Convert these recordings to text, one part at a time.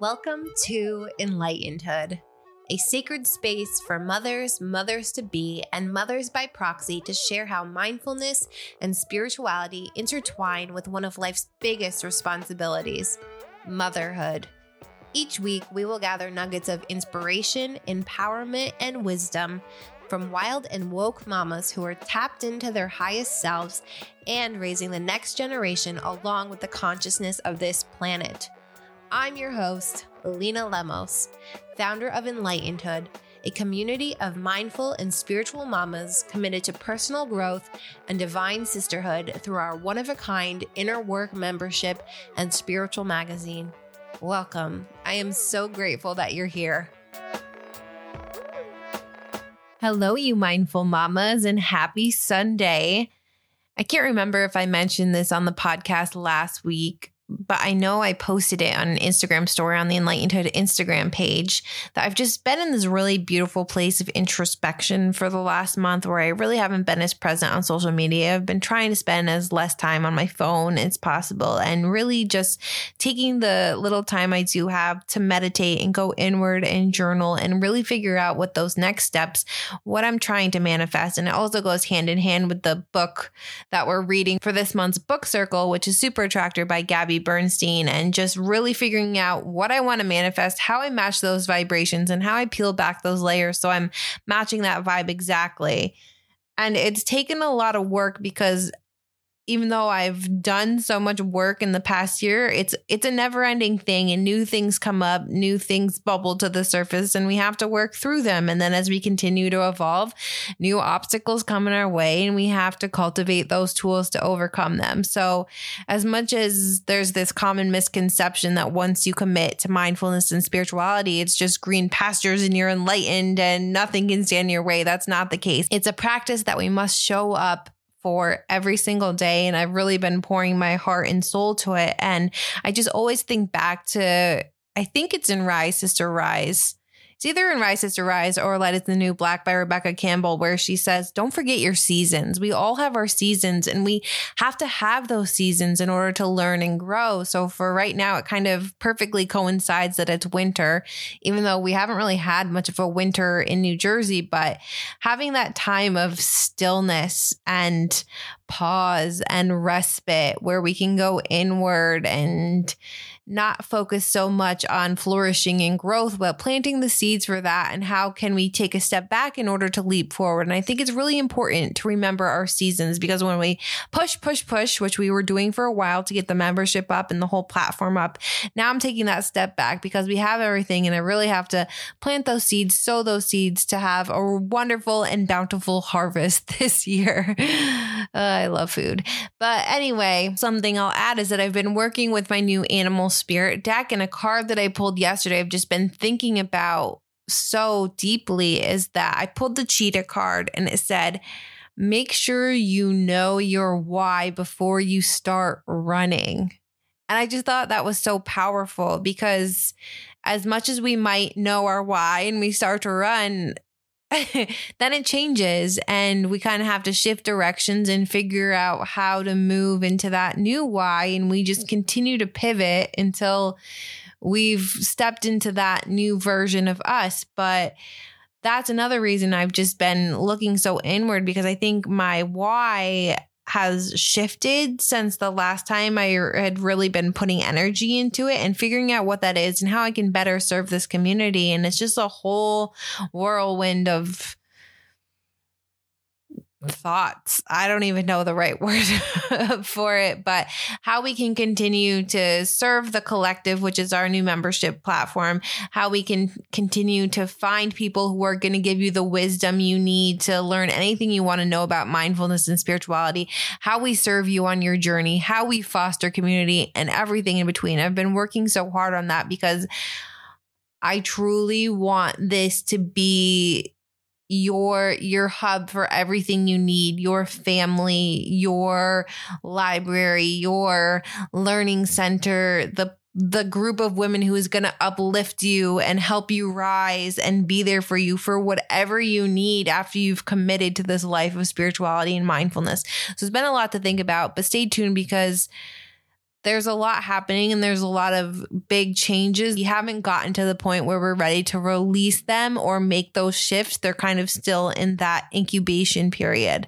Welcome to Enlightenedhood, a sacred space for mothers, mothers to be, and mothers by proxy to share how mindfulness and spirituality intertwine with one of life's biggest responsibilities motherhood. Each week, we will gather nuggets of inspiration, empowerment, and wisdom from wild and woke mamas who are tapped into their highest selves and raising the next generation along with the consciousness of this planet. I'm your host, Lena Lemos, founder of Enlightenedhood, a community of mindful and spiritual mamas committed to personal growth and divine sisterhood through our one of a kind inner work membership and spiritual magazine. Welcome. I am so grateful that you're here. Hello, you mindful mamas, and happy Sunday. I can't remember if I mentioned this on the podcast last week, but I know I posted it on an Instagram story on the Enlightenedhood Instagram page that I've just been in this really beautiful place of introspection for the last month where I really haven't been as present on social media. I've been trying to spend as less time on my phone as possible and really just taking the little time I do have to meditate and go inward and journal and really figure out what those next steps, what I'm trying to manifest. And it also goes hand in hand with the book that we're reading for this month's book circle, which is Super Attractor by Gabby Bernstein and just really figuring out what I want to manifest, how I match those vibrations, and how I peel back those layers so I'm matching that vibe exactly. And it's taken a lot of work because even though I've done so much work in the past year, it's it's a never-ending thing and new things come up, new things bubble to the surface and we have to work through them. And then as we continue to evolve, new obstacles come in our way and we have to cultivate those tools to overcome them. So, as much as there's this common misconception that once you commit to mindfulness and spirituality, it's just green pastures and you're enlightened and nothing can stand in your way, that's not the case. It's a practice that we must show up for every single day. And I've really been pouring my heart and soul to it. And I just always think back to, I think it's in Rise, Sister Rise. It's either in Rise Sister Rise or Light is the New Black by Rebecca Campbell, where she says, Don't forget your seasons. We all have our seasons and we have to have those seasons in order to learn and grow. So for right now, it kind of perfectly coincides that it's winter, even though we haven't really had much of a winter in New Jersey, but having that time of stillness and pause and respite where we can go inward and not focus so much on flourishing and growth, but planting the seeds for that. And how can we take a step back in order to leap forward? And I think it's really important to remember our seasons because when we push, push, push, which we were doing for a while to get the membership up and the whole platform up, now I'm taking that step back because we have everything and I really have to plant those seeds, sow those seeds to have a wonderful and bountiful harvest this year. Uh, I love food. But anyway, something I'll add is that I've been working with my new animal spirit deck and a card that I pulled yesterday I've just been thinking about so deeply is that I pulled the cheetah card and it said, make sure you know your why before you start running. And I just thought that was so powerful because as much as we might know our why and we start to run, then it changes and we kind of have to shift directions and figure out how to move into that new why and we just continue to pivot until we've stepped into that new version of us. But that's another reason I've just been looking so inward because I think my why has shifted since the last time I had really been putting energy into it and figuring out what that is and how I can better serve this community. And it's just a whole whirlwind of thoughts. I don't even know the right word for it, but how we can continue to serve the collective, which is our new membership platform, how we can continue to find people who are going to give you the wisdom you need to learn anything you want to know about mindfulness and spirituality, how we serve you on your journey, how we foster community, and everything in between. I've been working so hard on that because I truly want this to be your your hub for everything you need your family your library your learning center the the group of women who is going to uplift you and help you rise and be there for you for whatever you need after you've committed to this life of spirituality and mindfulness. So it's been a lot to think about, but stay tuned because there's a lot happening and there's a lot of big changes. We haven't gotten to the point where we're ready to release them or make those shifts. They're kind of still in that incubation period.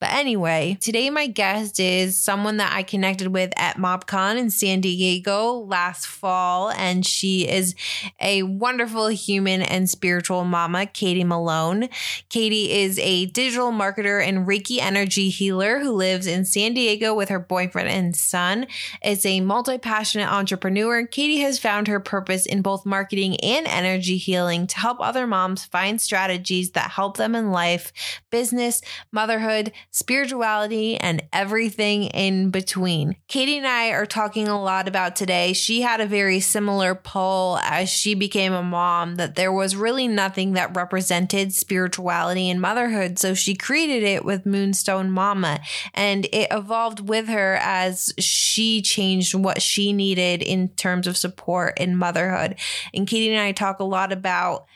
But anyway, today my guest is someone that I connected with at MobCon in San Diego last fall, and she is a wonderful human and spiritual mama, Katie Malone. Katie is a digital marketer and Reiki energy healer who lives in San Diego with her boyfriend and son. Is a multi-passionate entrepreneur. Katie has found her purpose in both marketing and energy healing to help other moms find strategies that help them in life, business, motherhood, spirituality, and everything in between. Katie and I are talking a lot about today. She had a very similar pull as she became a mom that there was really nothing that represented spirituality and motherhood. So she created it with Moonstone Mama and it evolved with her as she changed what she needed in terms of support in motherhood. And Katie and I talk a lot about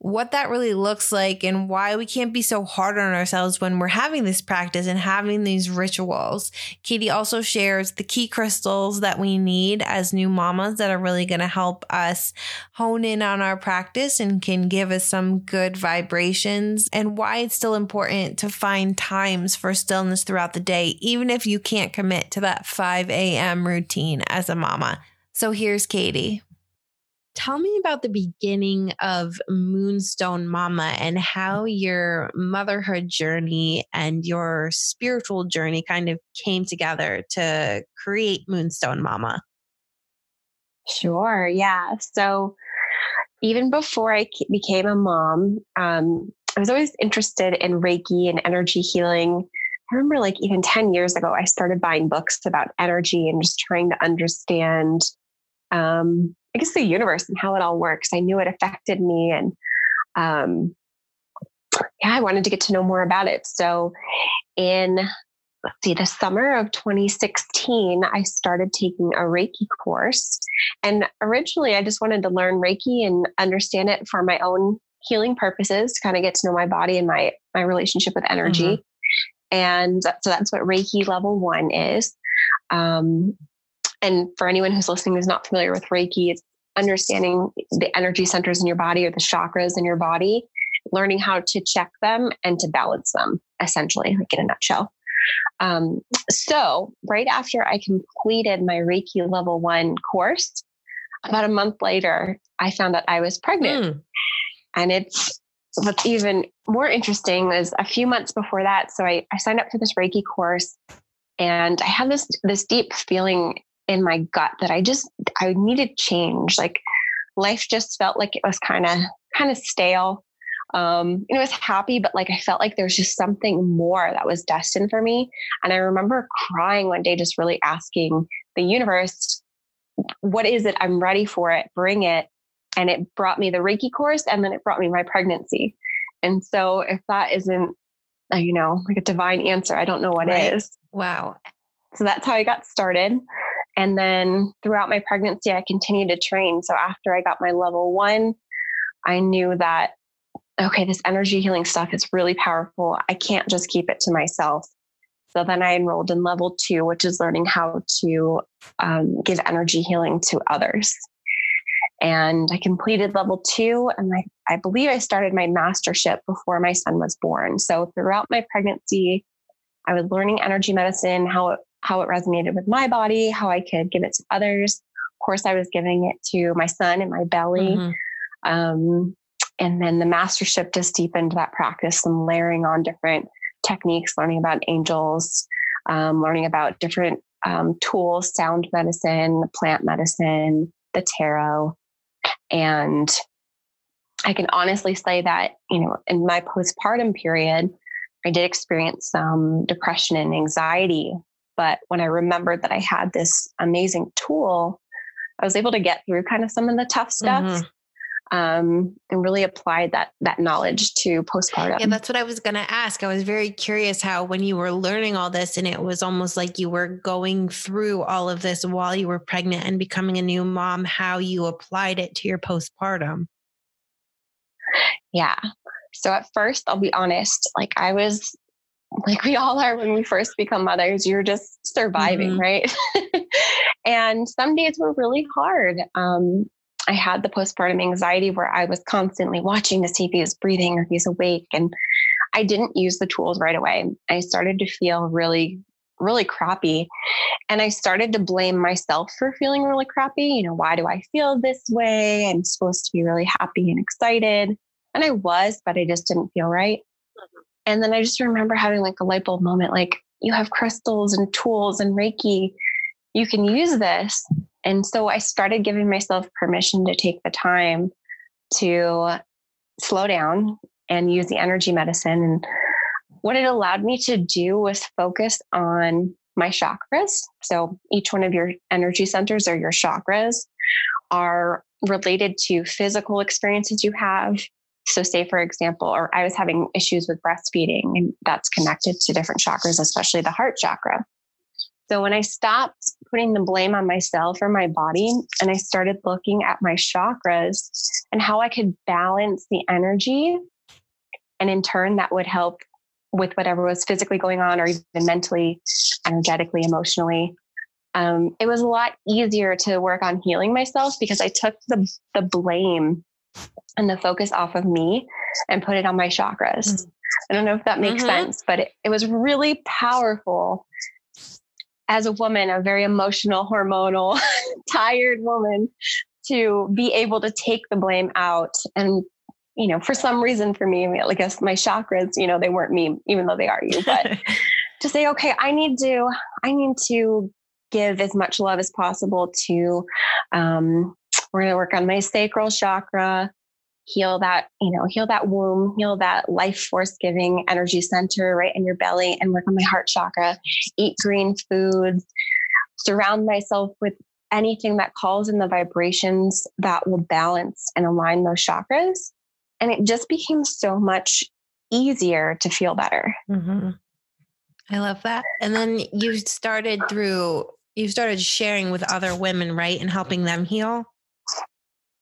what that really looks like and why we can't be so hard on ourselves when we're having this practice and having these rituals. Katie also shares the key crystals that we need as new mamas that are really going to help us hone in on our practice and can give us some good vibrations and why it's still important to find times for stillness throughout the day, even if you can't commit to that 5 a.m. routine as a mama. So here's Katie. Tell me about the beginning of Moonstone Mama and how your motherhood journey and your spiritual journey kind of came together to create Moonstone Mama. Sure. Yeah. So, even before I became a mom, um, I was always interested in Reiki and energy healing. I remember, like, even 10 years ago, I started buying books about energy and just trying to understand um, I guess the universe and how it all works. I knew it affected me and um yeah, I wanted to get to know more about it. So in let's see, the summer of 2016, I started taking a Reiki course. And originally I just wanted to learn Reiki and understand it for my own healing purposes to kind of get to know my body and my my relationship with energy. Mm-hmm. And so that's what Reiki level one is. Um, and for anyone who's listening who's not familiar with Reiki, it's understanding the energy centers in your body or the chakras in your body, learning how to check them and to balance them, essentially, like in a nutshell. Um, so, right after I completed my Reiki level one course, about a month later, I found that I was pregnant. Mm. And it's what's even more interesting is a few months before that. So I, I signed up for this Reiki course and I had this this deep feeling in my gut that I just I needed change. Like life just felt like it was kind of kind of stale. Um, and it was happy, but like I felt like there was just something more that was destined for me. And I remember crying one day, just really asking the universe, "What is it? I'm ready for it. Bring it." And it brought me the Reiki course, and then it brought me my pregnancy. And so, if that isn't, you know, like a divine answer, I don't know what right. is. Wow. So that's how I got started. And then throughout my pregnancy, I continued to train. So after I got my level one, I knew that, okay, this energy healing stuff is really powerful. I can't just keep it to myself. So then I enrolled in level two, which is learning how to um, give energy healing to others. And I completed level two, and I, I believe I started my mastership before my son was born. So throughout my pregnancy, I was learning energy medicine, how it how it resonated with my body, how I could give it to others. Of course, I was giving it to my son in my belly. Mm-hmm. Um, and then the mastership just deepened that practice, some layering on different techniques, learning about angels, um, learning about different um, tools, sound medicine, plant medicine, the tarot. And I can honestly say that, you know, in my postpartum period, I did experience some depression and anxiety but when I remembered that I had this amazing tool, I was able to get through kind of some of the tough stuff. Mm-hmm. Um, and really applied that that knowledge to postpartum. Yeah, that's what I was going to ask. I was very curious how when you were learning all this, and it was almost like you were going through all of this while you were pregnant and becoming a new mom, how you applied it to your postpartum. Yeah. So at first, I'll be honest, like I was like we all are when we first become mothers you're just surviving mm-hmm. right And some days were really hard. Um, I had the postpartum anxiety where I was constantly watching to see if he was breathing or if he's awake. And I didn't use the tools right away. I started to feel really, really crappy. And I started to blame myself for feeling really crappy. You know, why do I feel this way? I'm supposed to be really happy and excited. And I was, but I just didn't feel right. Mm-hmm. And then I just remember having like a light bulb moment like, you have crystals and tools and Reiki. You can use this. And so I started giving myself permission to take the time to slow down and use the energy medicine. And what it allowed me to do was focus on my chakras. So each one of your energy centers or your chakras are related to physical experiences you have. So, say for example, or I was having issues with breastfeeding, and that's connected to different chakras, especially the heart chakra. So, when I stopped putting the blame on myself or my body, and I started looking at my chakras and how I could balance the energy and in turn, that would help with whatever was physically going on or even mentally, energetically, emotionally. Um, it was a lot easier to work on healing myself because I took the, the blame and the focus off of me and put it on my chakras. Mm-hmm. I don't know if that makes mm-hmm. sense, but it, it was really powerful as a woman, a very emotional, hormonal, tired woman, to be able to take the blame out and you know, for some reason for me, I guess my chakras, you know, they weren't me, even though they are you, but to say, okay, I need to, I need to give as much love as possible to, um, we're going to work on my sacral chakra, heal that, you know, heal that womb, heal that life force giving energy center right in your belly and work on my heart chakra, eat green foods, surround myself with anything that calls in the vibrations that will balance and align those chakras and it just became so much easier to feel better. Mm-hmm. I love that. And then you started through, you started sharing with other women, right? And helping them heal.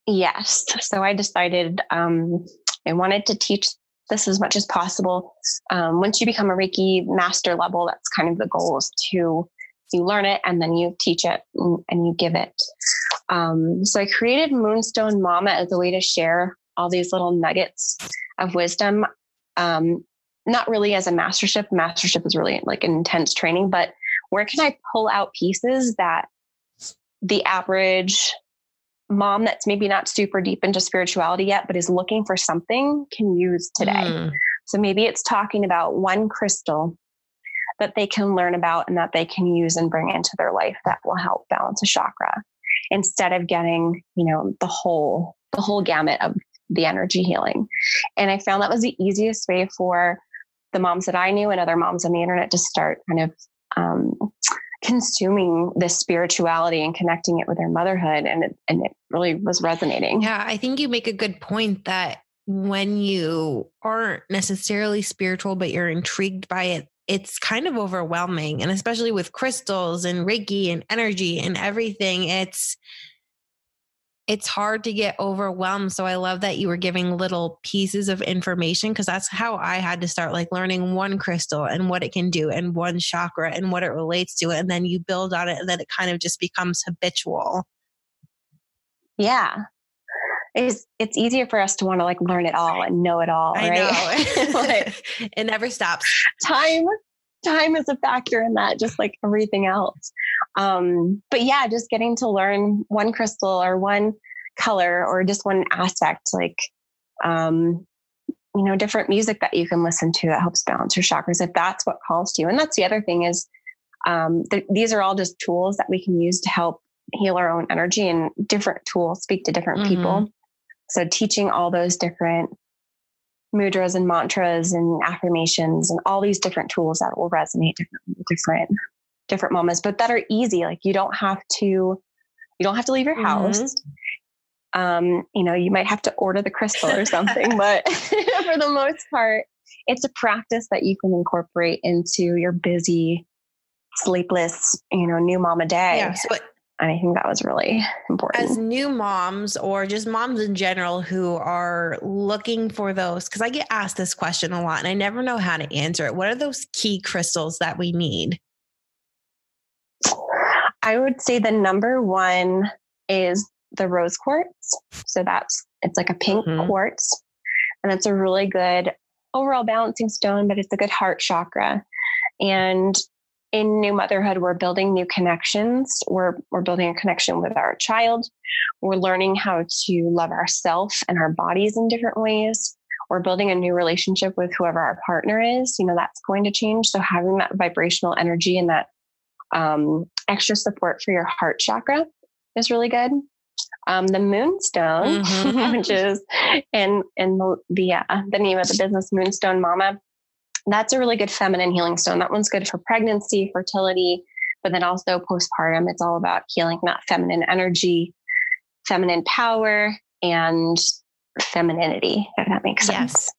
Yes. So I decided um, I wanted to teach this as much as possible. Um, once you become a Reiki master level, that's kind of the goal is to you learn it and then you teach it and, you give it. Um, so I created Moonstone Mama as a way to share all these little nuggets of wisdom. Um, not really as a mastership. Mastership is really like an intense training, but where can I pull out pieces that the average mom that's maybe not super deep into spirituality yet, but is looking for something can use today? Mm. So maybe it's talking about one crystal that they can learn about and that they can use and bring into their life that will help balance a chakra instead of getting, you know, the whole the whole gamut of the energy healing. And I found that was the easiest way for the moms that I knew and other moms on the internet to start kind of um, consuming this spirituality and connecting it with their motherhood. And it, and it really was resonating. Yeah, I think you make a good point that when you aren't necessarily spiritual, but you're intrigued by it, it's kind of overwhelming. And especially with crystals and Reiki and energy and everything, it's it's hard to get overwhelmed. So I love that you were giving little pieces of information because that's how I had to start like learning one crystal and what it can do and one chakra and what it relates to. And then you build on it and then it kind of just becomes habitual. Yeah. It's it's easier for us to want to like learn it all and know it all, I right? like, it never stops. Time time is a factor in that, just like everything else. Um, but yeah, just getting to learn one crystal or one color or just one aspect, like, um, you know, different music that you can listen to that helps balance your chakras if that's what calls to you. And that's the other thing is, um, th- these are all just tools that we can use to help heal our own energy and different tools speak to different mm-hmm. people. So teaching all those different mudras and mantras and affirmations and all these different tools that will resonate different different different moments, but that are easy. Like you don't have to you don't have to leave your house. Mm-hmm. Um, you know, you might have to order the crystal or something, but for the most part, it's a practice that you can incorporate into your busy, sleepless, you know, new mama day. Yeah. So and I think that was really important. As new moms or just moms in general who are looking for those, because I get asked this question a lot and I never know how to answer it. What are those key crystals that we need? I would say the number one is the rose quartz. So that's it's like a pink mm-hmm. quartz, and it's a really good overall balancing stone, but it's a good heart chakra. And in new motherhood, we're building new connections. We're we're building a connection with our child. We're learning how to love ourselves and our bodies in different ways. We're building a new relationship with whoever our partner is. You know, that's going to change. So having that vibrational energy and that um, extra support for your heart chakra is really good. Um, the moonstone, mm-hmm. which is in in the the, uh, the name of the business, Moonstone Mama that's a really good feminine healing stone. That one's good for pregnancy, fertility, but then also postpartum. It's all about healing that feminine energy, feminine power, and femininity, if that makes sense. Yes.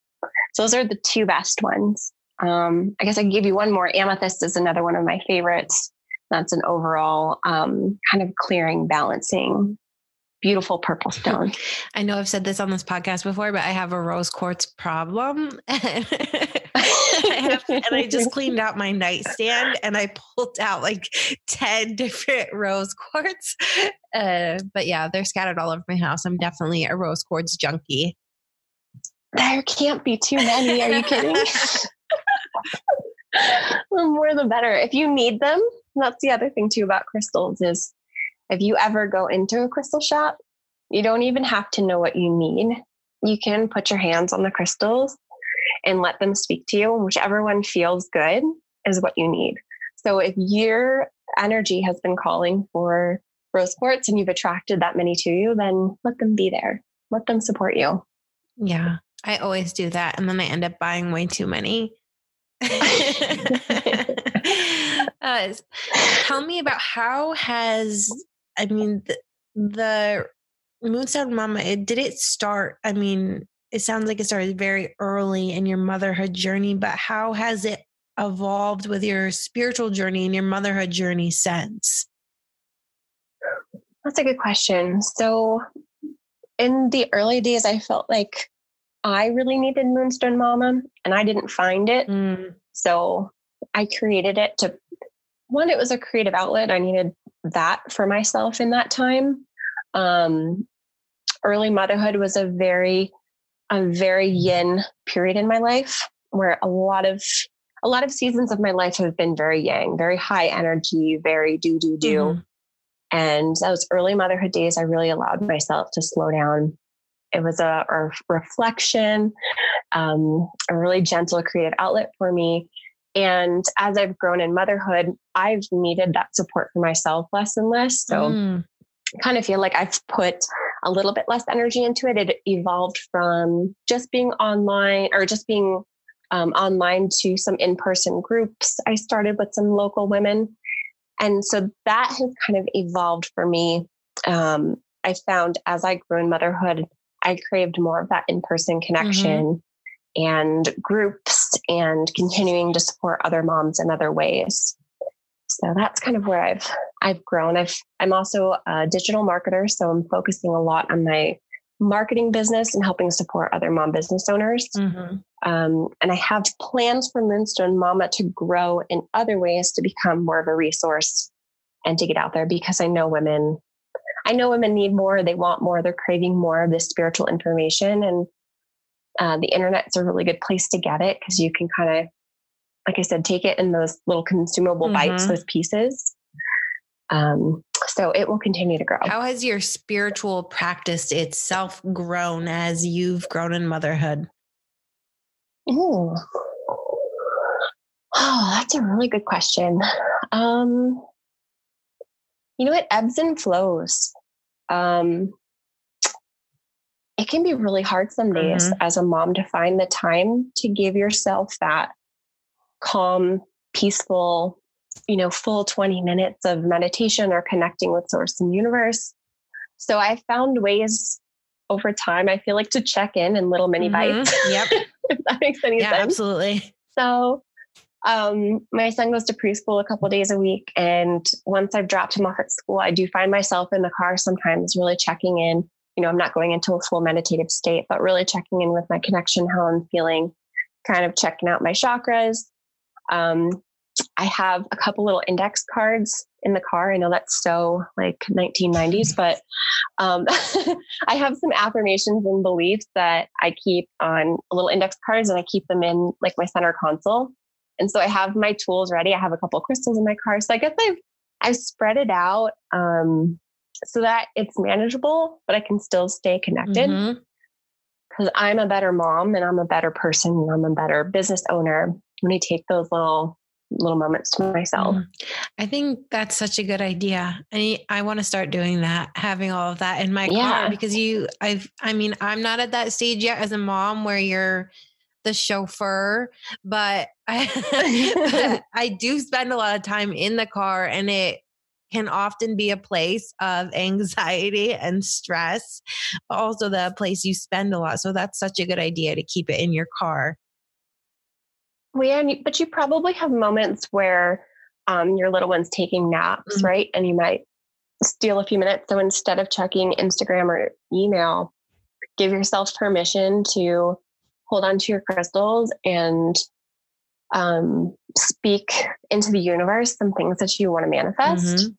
So those are the two best ones. Um, I guess I can give you one more. Amethyst is another one of my favorites. That's an overall um, kind of clearing, balancing beautiful purple stone. I know I've said this on this podcast before, but I have a rose quartz problem. I have, and I just cleaned out my nightstand and I pulled out like 10 different rose quartz. Uh, but yeah, they're scattered all over my house. I'm definitely a rose quartz junkie. There can't be too many. Are you kidding? the more the better. If you need them, that's the other thing too about crystals is if you ever go into a crystal shop, you don't even have to know what you need. You can put your hands on the crystals and let them speak to you. Whichever one feels good is what you need. So if your energy has been calling for rose quartz and you've attracted that many to you, then let them be there. Let them support you. Yeah, I always do that. And then I end up buying way too many. tell me about how has, I mean, the, the Moonstone Mama, it, did it start? I mean, it sounds like it started very early in your motherhood journey, but how has it evolved with your spiritual journey and your motherhood journey since? That's a good question. So, in the early days, I felt like I really needed Moonstone Mama and I didn't find it. Mm. So, I created it to one, it was a creative outlet. I needed that for myself in that time. Um, early motherhood was a very a very yin period in my life where a lot of a lot of seasons of my life have been very yang, very high energy, very do do do. Mm-hmm. And those early motherhood days, I really allowed myself to slow down. It was a, a reflection, um, a really gentle creative outlet for me. And as I've grown in motherhood, I've needed that support for myself less and less. So mm. I kind of feel like I've put a little bit less energy into it. It evolved from just being online or just being um, online to some in person groups. I started with some local women. And so that has kind of evolved for me. Um, I found as I grew in motherhood, I craved more of that in person connection mm-hmm. and groups and continuing to support other moms in other ways. So that's kind of where I've I've grown. I've I'm also a digital marketer, so I'm focusing a lot on my marketing business and helping support other mom business owners. Mm-hmm. Um, and I have plans for Moonstone Mama to grow in other ways to become more of a resource and to get out there because I know women, I know women need more. They want more. They're craving more of this spiritual information, and uh, the internet's a really good place to get it because you can kind of like I said, take it in those little consumable mm-hmm. bites, those pieces. Um, so it will continue to grow. How has your spiritual practice itself grown as you've grown in motherhood? Ooh. Oh, that's a really good question. Um, you know, it ebbs and flows. Um, it can be really hard some days mm-hmm. as a mom to find the time to give yourself that calm, peaceful, you know, full 20 minutes of meditation or connecting with source and universe. So I found ways over time, I feel like to check in in little mini mm-hmm. bites. Yep. if that makes any yeah, sense. Absolutely. So um, my son goes to preschool a couple days a week. And once I've dropped him off at school, I do find myself in the car sometimes really checking in. You know, I'm not going into a full meditative state, but really checking in with my connection, how I'm feeling, kind of checking out my chakras, um, I have a couple little index cards in the car. I know that's so like 1990s, but um, I have some affirmations and beliefs that I keep on little index cards and I keep them in like my center console. And so I have my tools ready. I have a couple crystals in my car. So I guess I've I've spread it out um, so that it's manageable, but I can still stay connected. Because mm-hmm. I'm a better mom and I'm a better person and I'm a better business owner when I take those little little moments to myself. Mm. I think that's such a good idea. I I want to start doing that, having all of that in my yeah. car because you I've I mean, I'm not at that stage yet as a mom where you're the chauffeur, but I I do spend a lot of time in the car and it can often be a place of anxiety and stress, but also the place you spend a lot. So that's such a good idea to keep it in your car. Well, yeah, but you probably have moments where um, your little one's taking naps, mm-hmm. right? And you might steal a few minutes. So instead of checking Instagram or email, give yourself permission to hold on to your crystals and um, speak into the universe some things that you want to manifest mm-hmm.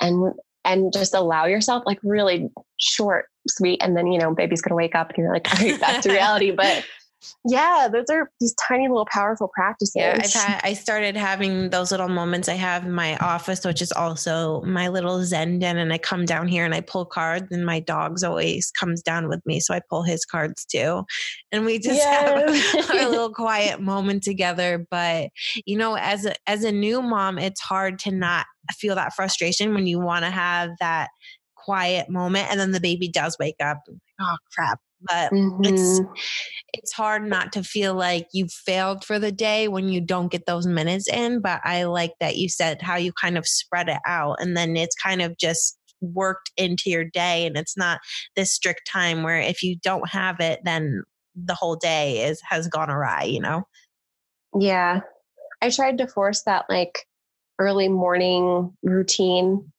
and and just allow yourself like really short sweet and then you know baby's gonna wake up and you're like all right back to reality but yeah, those are these tiny little powerful practices. Yeah, I've had, I started having those little moments I have in my office, which is also my little Zen den. And I come down here and I pull cards, and my dog's always comes down with me. So I pull his cards too. And we just yes. have our little quiet moment together. But, you know, as a, as a new mom, it's hard to not feel that frustration when you want to have that quiet moment and then the baby does wake up oh crap but mm-hmm. it's it's hard not to feel like you failed for the day when you don't get those minutes in but i like that you said how you kind of spread it out and then it's kind of just worked into your day and it's not this strict time where if you don't have it then the whole day is has gone awry you know yeah i tried to force that like early morning routine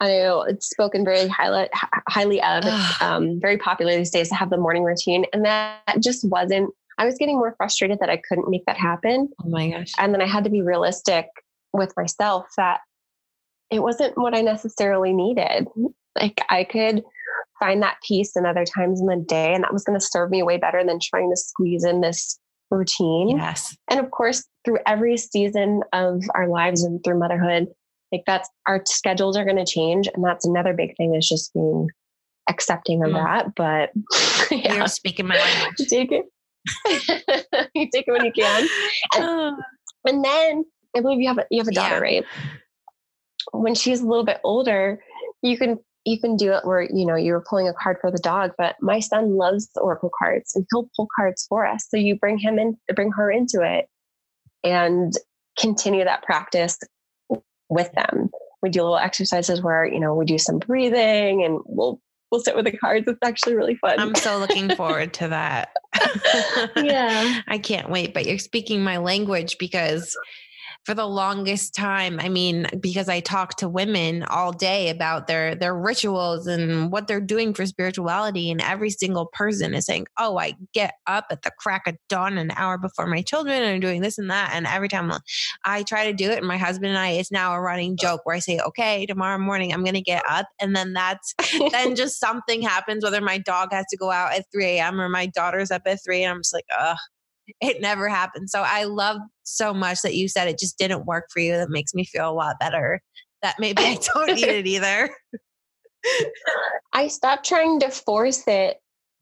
I know it's spoken very highly, highly of. It's um, very popular these days to have the morning routine. And that just wasn't, I was getting more frustrated that I couldn't make that happen. Oh my gosh. And then I had to be realistic with myself that it wasn't what I necessarily needed. Like I could find that peace in other times in the day, and that was going to serve me way better than trying to squeeze in this routine. Yes. And of course, through every season of our lives and through motherhood, like that's our schedules are going to change and that's another big thing is just being accepting of mm. that but yeah. you're speaking my language you take it you take it when you can and, and, then i believe you have a you have a daughter yeah. right when she's a little bit older you can you can do it where you know you were pulling a card for the dog but my son loves the oracle cards and he'll pull cards for us so you bring him in bring her into it and continue that practice with them. We do little exercises where, you know, we do some breathing and we'll we'll sit with the cards. It's actually really fun. I'm so looking forward to that. yeah. I can't wait, but you're speaking my language because for the longest time. I mean, because I talk to women all day about their their rituals and what they're doing for spirituality, and every single person is saying, "Oh, I get up at the crack of dawn, an hour before my children, and I'm doing this and that." And every time I try to do it, and my husband and I, it's now a running joke where I say, "Okay, tomorrow morning I'm going to get up," and then that's then just something happens, whether my dog has to go out at 3 a.m. or my daughter's up at 3, and I'm just like, "Ugh." it never happened. So I love so much that you said it just didn't work for you. That makes me feel a lot better. That maybe I don't need it either. I stopped trying to force it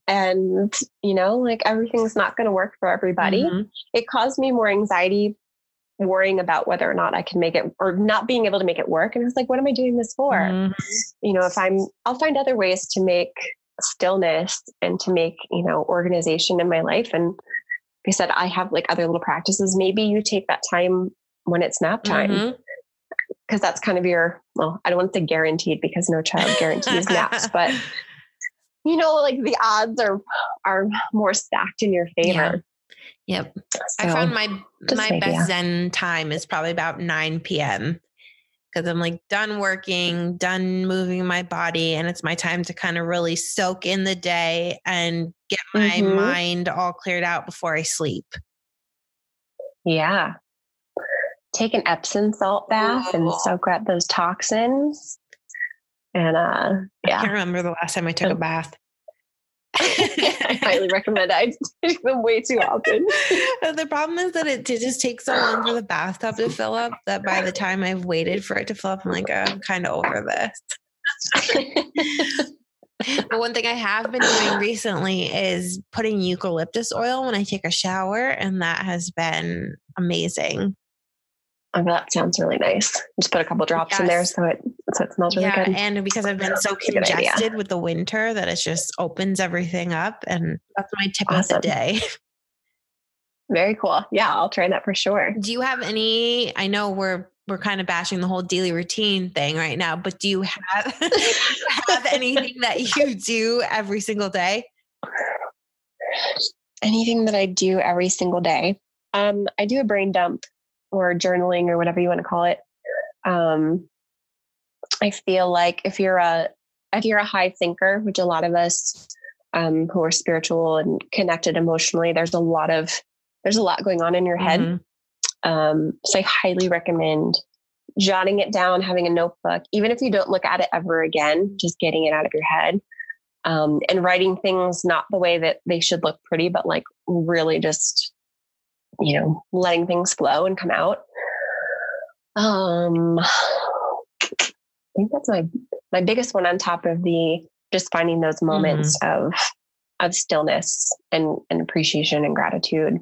and you know like everything's not going to work for everybody mm-hmm. it caused me more anxiety worrying about whether or not i can make it or not being able to make it work and i was like what am i doing this for mm-hmm. you know if i'm i'll find other ways to make stillness and to make you know organization in my life and I said, I have like other little practices. Maybe you take that time when it's nap time. Mm-hmm because that's kind of your well i don't want to say guaranteed because no child guarantees naps but you know like the odds are are more stacked in your favor yeah. yep so, i found my my best zen time is probably about 9 p.m because I'm like done working, done moving my body, and it's my time to kind of really soak in the day and get my mm-hmm. mind all cleared out before I sleep. Yeah. take an Epsom salt bath and soak up those toxins. And uh, yeah, I can't remember the last time I took a bath. I highly recommend it. I take them way too often. the problem is that it just takes so long for the bathtub to fill up that by the time I've waited for it to fill up, I'm like, oh, I'm kind of over this. but one thing I have been doing recently is putting eucalyptus oil when I take a shower, and that has been amazing. Oh, that sounds really nice. Just put a couple drops yes. in there so it so it smells really yeah, good. And because I've been so congested with the winter that it just opens everything up. And that's my tip awesome. of the day. Very cool. Yeah, I'll try that for sure. Do you have any? I know we're we're kind of bashing the whole daily routine thing right now, but do you have have anything that you do every single day? Anything that I do every single day. Um, I do a brain dump or journaling or whatever you want to call it. Um, I feel like if you're a if you're a high thinker, which a lot of us um, who are spiritual and connected emotionally, there's a lot of there's a lot going on in your head. Mm-hmm. Um, so I highly recommend jotting it down, having a notebook, even if you don't look at it ever again, just getting it out of your head. Um, and writing things not the way that they should look pretty, but like really just you know, letting things flow and come out. Um, I think that's my my biggest one on top of the just finding those moments mm-hmm. of of stillness and, and appreciation and gratitude.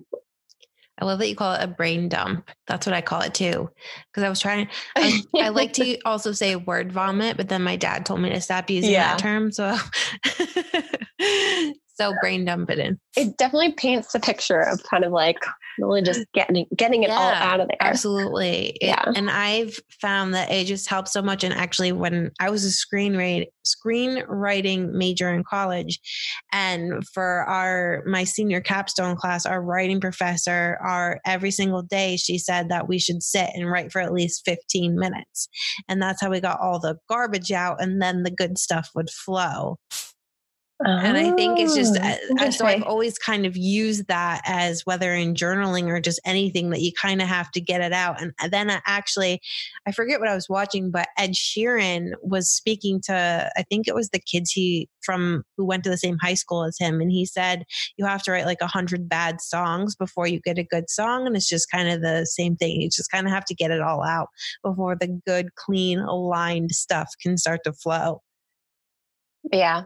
I love that you call it a brain dump. That's what I call it too. Because I was trying, I, I, like to also say word vomit, but then my dad told me to stop using yeah. that term. So so brain dump it in. It definitely paints the picture of kind of like really just getting getting it yeah, all out of there. Absolutely. It, yeah. And I've found that it just helps so much. And actually when I was a screenwriting screenwriting major in college and for our my senior capstone class, our writing professor, our every single day she said that we should sit and write for at least 15 minutes. And that's how we got all the garbage out and then the good stuff would flow. Oh, and I think it's just oh, uh, so I've always kind of used that as whether in journaling or just anything that you kind of have to get it out. And then I actually, I forget what I was watching, but Ed Sheeran was speaking to, I think it was the kids he from who went to the same high school as him. And he said, you have to write like a hundred bad songs before you get a good song. And it's just kind of the same thing. You just kind of have to get it all out before the good, clean, aligned stuff can start to flow. Yeah,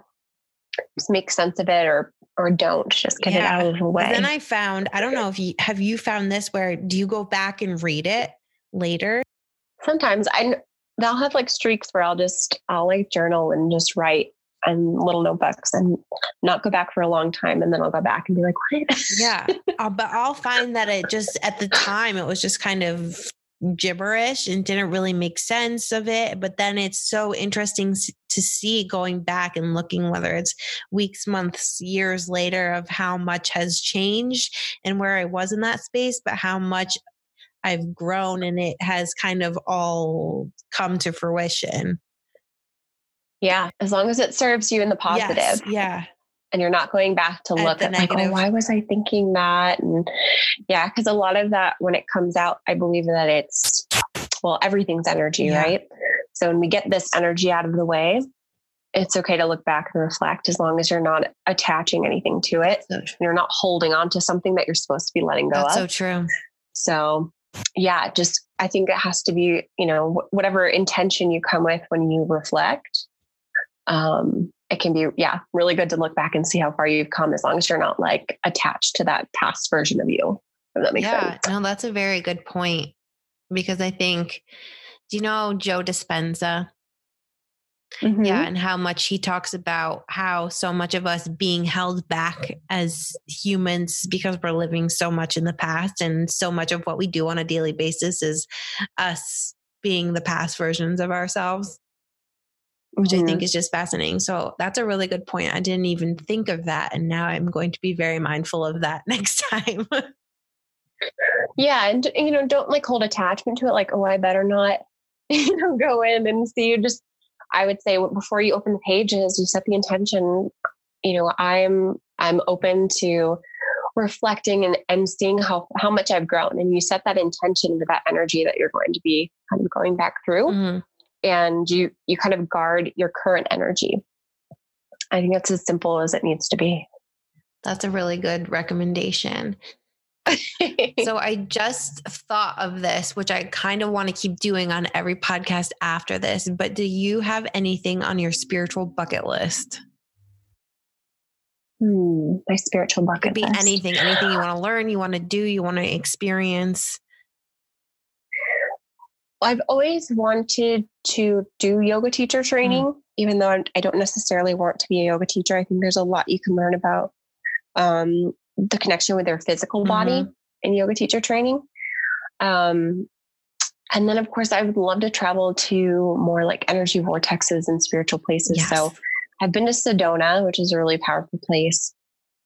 make sense of it or or don't just get yeah. it out of the way. Then I found I don't know if you have you found this where do you go back and read it later? Sometimes I they'll have like streaks where I'll just I'll like journal and just write and little notebooks and not go back for a long time and then I'll go back and be like what? yeah, but I'll find that it just at the time it was just kind of gibberish and didn't really make sense of it. But then it's so interesting to see going back and looking, whether it's weeks, months, years later, of how much has changed and where I was in that space, but how much I've grown and it has kind of all come to fruition. Yeah, as long as it serves you in the positive. Yes, yeah and you're not going back to look at, at like, oh, why was I thinking that? And yeah, because a lot of that when it comes out, I believe that it's well, everything's energy, yeah. right? So when we get this energy out of the way, it's okay to look back and reflect as long as you're not attaching anything to it. So you're not holding on to something that you're supposed to be letting go That's of. So true. So yeah, just I think it has to be, you know, whatever intention you come with when you reflect. Um, it can be, yeah, really good to look back and see how far you've come as long as you're not like attached to that past version of you. If that makes yeah, sense. no, that's a very good point because I think, do you know Joe Dispenza? Mm-hmm. Yeah, and how much he talks about how so much of us being held back as humans because we're living so much in the past, and so much of what we do on a daily basis is us being the past versions of ourselves which mm-hmm. I think is just fascinating. So that's a really good point. I didn't even think of that. And now I'm going to be very mindful of that next time. yeah. And, you know, don't like hold attachment to it. Like, oh, I better not, you know, go in and see you just, I would say before you open the pages, you set the intention, you know, I'm, I'm open to reflecting and, and seeing how how much I've grown. And you set that intention with that energy that you're going to be kind of going back through. Mm-hmm. And you you kind of guard your current energy. I think it's as simple as it needs to be. That's a really good recommendation. so I just thought of this, which I kind of want to keep doing on every podcast after this. But do you have anything on your spiritual bucket list? Hmm, my spiritual bucket could be list. anything, anything you want to learn, you want to do, you want to experience. I've always wanted to do yoga teacher training, mm. even though I don't necessarily want to be a yoga teacher. I think there's a lot you can learn about um, the connection with their physical body mm-hmm. in yoga teacher training. Um, and then, of course, I would love to travel to more like energy vortexes and spiritual places. Yes. So I've been to Sedona, which is a really powerful place,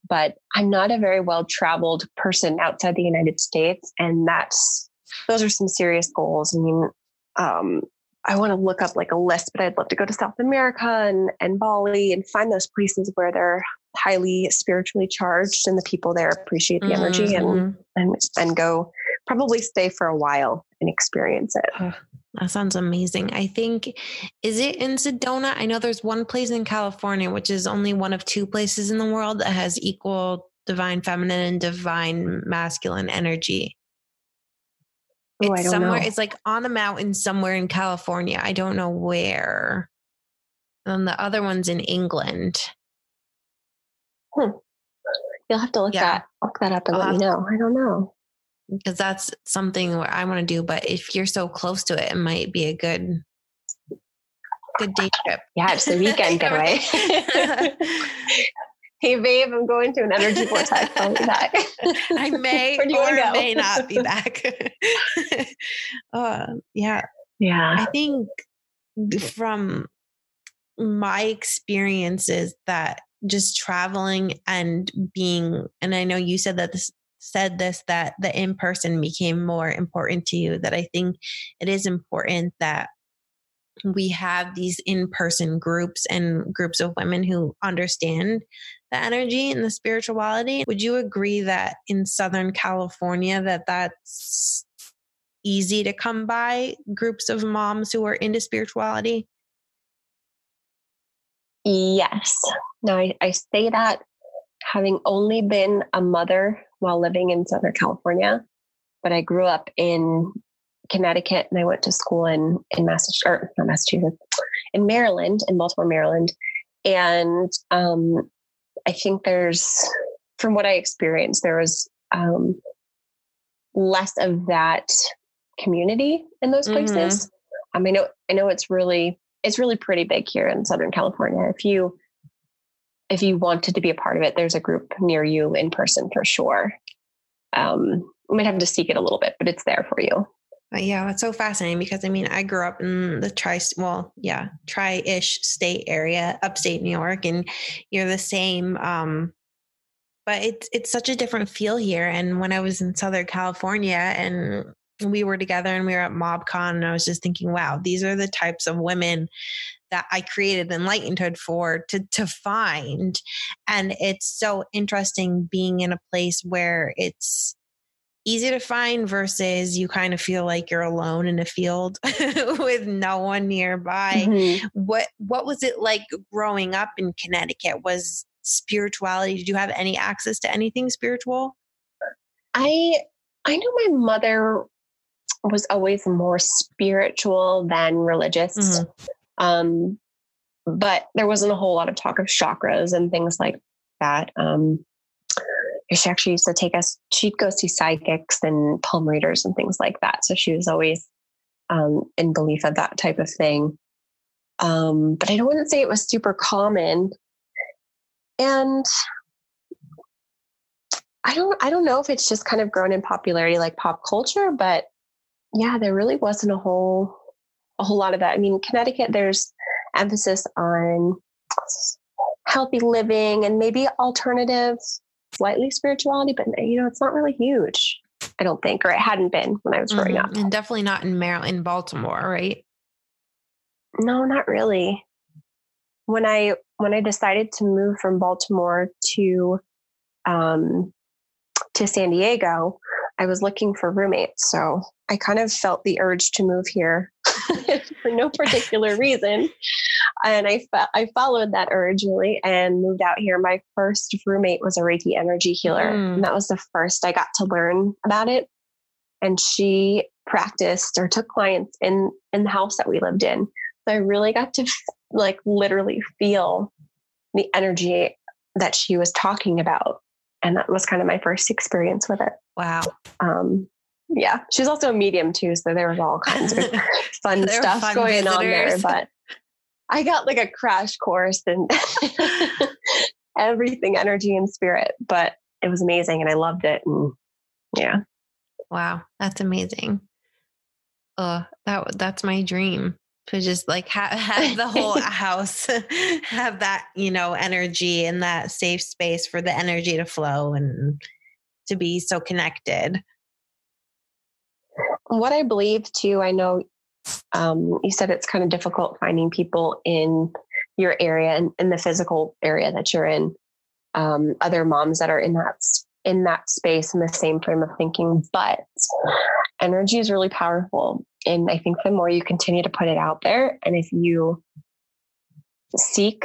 but I'm not a very well traveled person outside the United States. And that's, those are some serious goals. I mean, um, I want to look up like a list, but I'd love to go to South America and, and Bali and find those places where they're highly spiritually charged and the people there appreciate the mm-hmm. energy and, mm-hmm. and and go probably stay for a while and experience it. Oh, that sounds amazing. I think is it in Sedona? I know there's one place in California which is only one of two places in the world that has equal divine feminine and divine masculine energy. It's somewhere know. it's like on a mountain somewhere in California. I don't know where. And the other one's in England. Hmm. You'll have to look yeah. that look that up and I'll let me know. I don't know. Because that's something where I want to do, but if you're so close to it, it might be a good good day trip. Yeah, it's the weekend getaway. hey babe, I'm going to an energy vortex. I'll be back. I may or may not be back. uh, yeah. Yeah. I think from my experiences that just traveling and being and i know you said that this said this that the in person became more important to you that i think it is important that we have these in person groups and groups of women who understand the energy and the spirituality. Would you agree that in southern california that that's easy to come by groups of moms who are into spirituality Yes. Now, I, I say that having only been a mother while living in Southern California, but I grew up in Connecticut and I went to school in, in Massachusetts, or not Massachusetts, in Maryland, in Baltimore, Maryland. And um, I think there's, from what I experienced, there was um, less of that community in those places. Mm-hmm. Um, I know, I know it's really it's really pretty big here in Southern California. If you if you wanted to be a part of it, there's a group near you in person for sure. Um, you might have to seek it a little bit, but it's there for you. But yeah, that's so fascinating because I mean, I grew up in the tri, well, yeah, tri-ish state area, upstate New York, and you're the same. Um, but it's it's such a different feel here. And when I was in Southern California, and we were together and we were at MobCon and I was just thinking, wow, these are the types of women that I created Enlightenedhood for to to find. And it's so interesting being in a place where it's easy to find versus you kind of feel like you're alone in a field with no one nearby. Mm-hmm. What what was it like growing up in Connecticut? Was spirituality did you have any access to anything spiritual? I I know my mother was always more spiritual than religious. Mm-hmm. Um, but there wasn't a whole lot of talk of chakras and things like that. Um, she actually used to take us, she'd go see psychics and palm readers and things like that. So she was always um, in belief of that type of thing. Um, but I don't want to say it was super common. And I don't I don't know if it's just kind of grown in popularity like pop culture, but yeah, there really wasn't a whole a whole lot of that. I mean, Connecticut, there's emphasis on healthy living and maybe alternative, slightly spirituality, but you know, it's not really huge. I don't think, or it hadn't been when I was growing mm-hmm. up, and definitely not in Maryland, in Baltimore, right? No, not really. When I when I decided to move from Baltimore to um, to San Diego, I was looking for roommates. So I kind of felt the urge to move here for no particular reason. And I, I followed that urge really and moved out here. My first roommate was a Reiki energy healer. Mm. And that was the first I got to learn about it. And she practiced or took clients in, in the house that we lived in. So I really got to like literally feel the energy that she was talking about. And that was kind of my first experience with it. Wow. Um, yeah, she's also a medium too, so there was all kinds of fun stuff fun going visitors. on there. But I got like a crash course and everything, energy and spirit. But it was amazing, and I loved it. And yeah, wow, that's amazing. Uh, that that's my dream to just like ha- have the whole house have that you know energy and that safe space for the energy to flow and to be so connected. What i believe too i know um, you said it's kind of difficult finding people in your area and in the physical area that you're in um, other moms that are in that in that space in the same frame of thinking but energy is really powerful and I think the more you continue to put it out there, and if you seek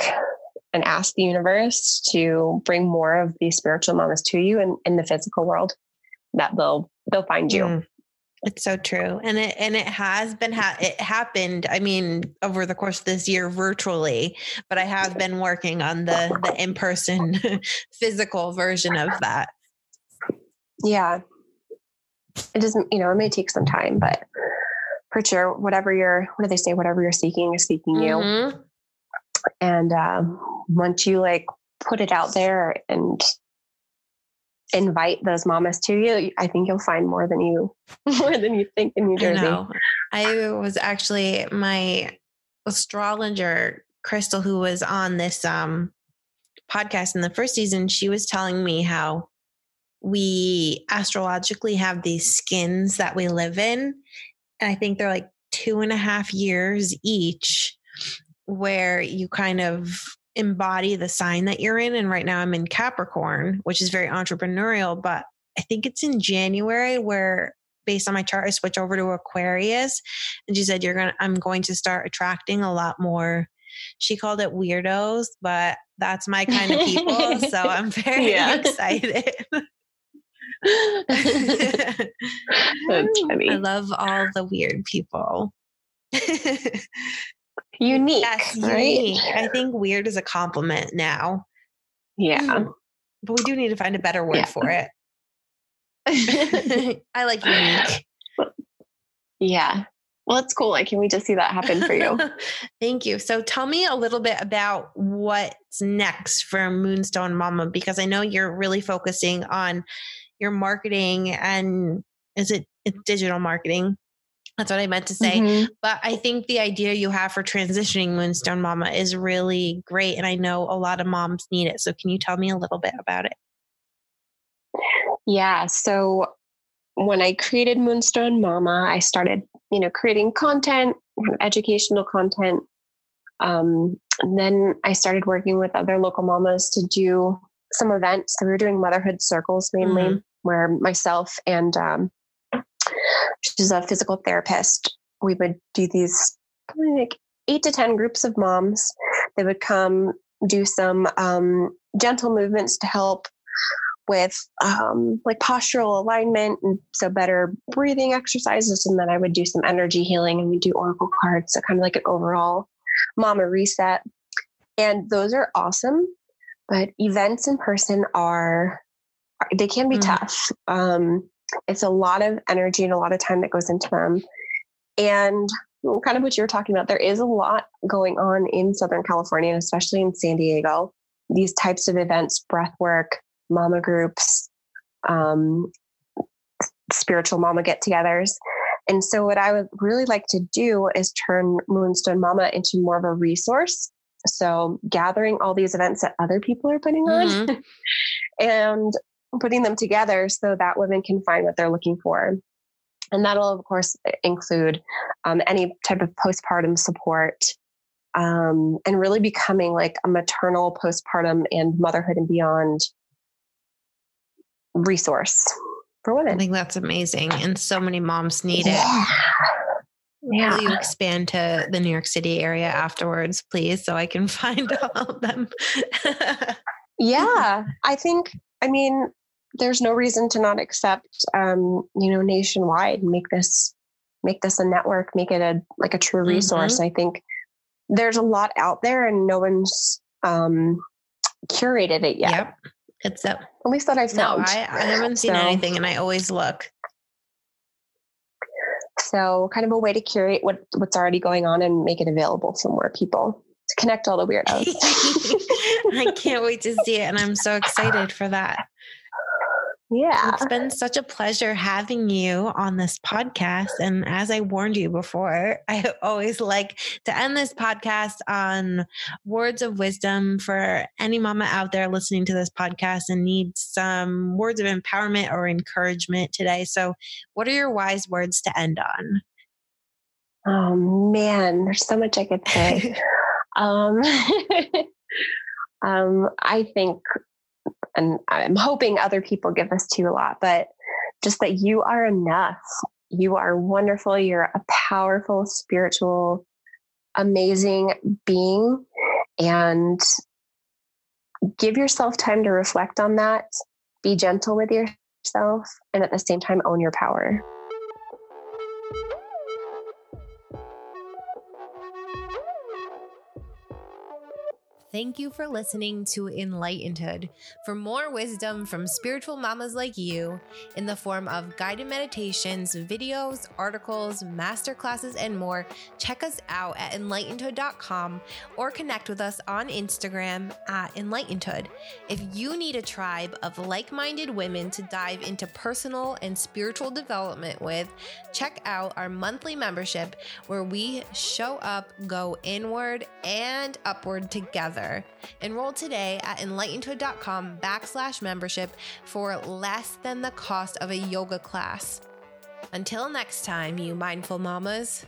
and ask the universe to bring more of these spiritual moments to you in, in the physical world, that they'll they'll find you. Mm. It's so true. And it and it has been ha- it happened I mean over the course of this year virtually, but I have been working on the the in-person physical version of that. Yeah. It doesn't, you know, it may take some time, but sure, whatever you're, what do they say? Whatever you're seeking is seeking mm-hmm. you. And um, once you like put it out there and invite those mamas to you, I think you'll find more than you more than you think in New Jersey. I, I was actually my astrologer Crystal, who was on this um, podcast in the first season. She was telling me how we astrologically have these skins that we live in, I think they're like two and a half years each, where you kind of embody the sign that you're in. And right now I'm in Capricorn, which is very entrepreneurial, but I think it's in January where based on my chart I switch over to Aquarius and she said you're going to I'm going to start attracting a lot more she called it weirdos, but that's my kind of people. so I'm very excited. That's funny. I love all the weird people. unique, yes, right? Unique. I think weird is a compliment now. Yeah. Mm. But we do need to find a better word yeah. for it. I like unique. Yeah. Well, it's cool. Like, can we just see that happen for you? Thank you. So, tell me a little bit about what's next for Moonstone Mama, because I know you're really focusing on your marketing and is it it's digital marketing? That's what I meant to say. Mm-hmm. But I think the idea you have for transitioning Moonstone Mama is really great. And I know a lot of moms need it. So can you tell me a little bit about it? Yeah. So when I created Moonstone Mama, I started, you know, creating content, educational content. Um, and then I started working with other local mamas to do some events. So we were doing motherhood circles mainly. Mm-hmm where myself and um, she's a physical therapist, we would do these like eight to 10 groups of moms. They would come do some um, gentle movements to help with um, like postural alignment and so better breathing exercises. And then I would do some energy healing and we do oracle cards. So kind of like an overall mama reset. And those are awesome. But events in person are they can be mm. tough. Um, it's a lot of energy and a lot of time that goes into them. And kind of what you were talking about, there is a lot going on in Southern California, and especially in San Diego. These types of events, breath work, mama groups, um, spiritual mama get togethers. And so, what I would really like to do is turn Moonstone Mama into more of a resource. So, gathering all these events that other people are putting on mm-hmm. and putting them together so that women can find what they're looking for. And that'll, of course, include um, any type of postpartum support um, and really becoming like a maternal, postpartum, and motherhood and beyond resource for women. I think that's amazing. And so many moms need it. yeah. Yeah. Will you expand to the New York City area afterwards, please, so I can find all of them? yeah. I think, I mean, there's no reason to not accept, um, you know, nationwide, and make this, make this a network, make it a, like a true resource. I think there's a lot out there and no one's, um, curated it yet. Yep. It's up. At least that I've No, found. I, I haven't seen So- anything and I always look. So kind of a way to curate what what's already going on and make it available for more people to connect all the weirdos. I can't wait to see it. And I'm so excited for that. Yeah. It's been such a pleasure having you on this podcast. And as I warned you before, I always like to end this podcast on words of wisdom for any mama out there listening to this podcast and needs some words of empowerment or encouragement today. So, what are your wise words to end on? Oh man, there's so much I could say. um, um, I think, and I'm hoping other people give this to you a lot, but just that you are enough. You are wonderful. You're a powerful, spiritual, amazing being. And give yourself time to reflect on that. Be gentle with yourself. And at the same time, own your power. Thank you for listening to Enlightenedhood. For more wisdom from spiritual mamas like you in the form of guided meditations, videos, articles, masterclasses, and more, check us out at enlightenedhood.com or connect with us on Instagram at enlightenedhood. If you need a tribe of like minded women to dive into personal and spiritual development with, check out our monthly membership where we show up, go inward and upward together. Enroll today at enlightenedhood.com backslash membership for less than the cost of a yoga class. Until next time, you mindful mamas.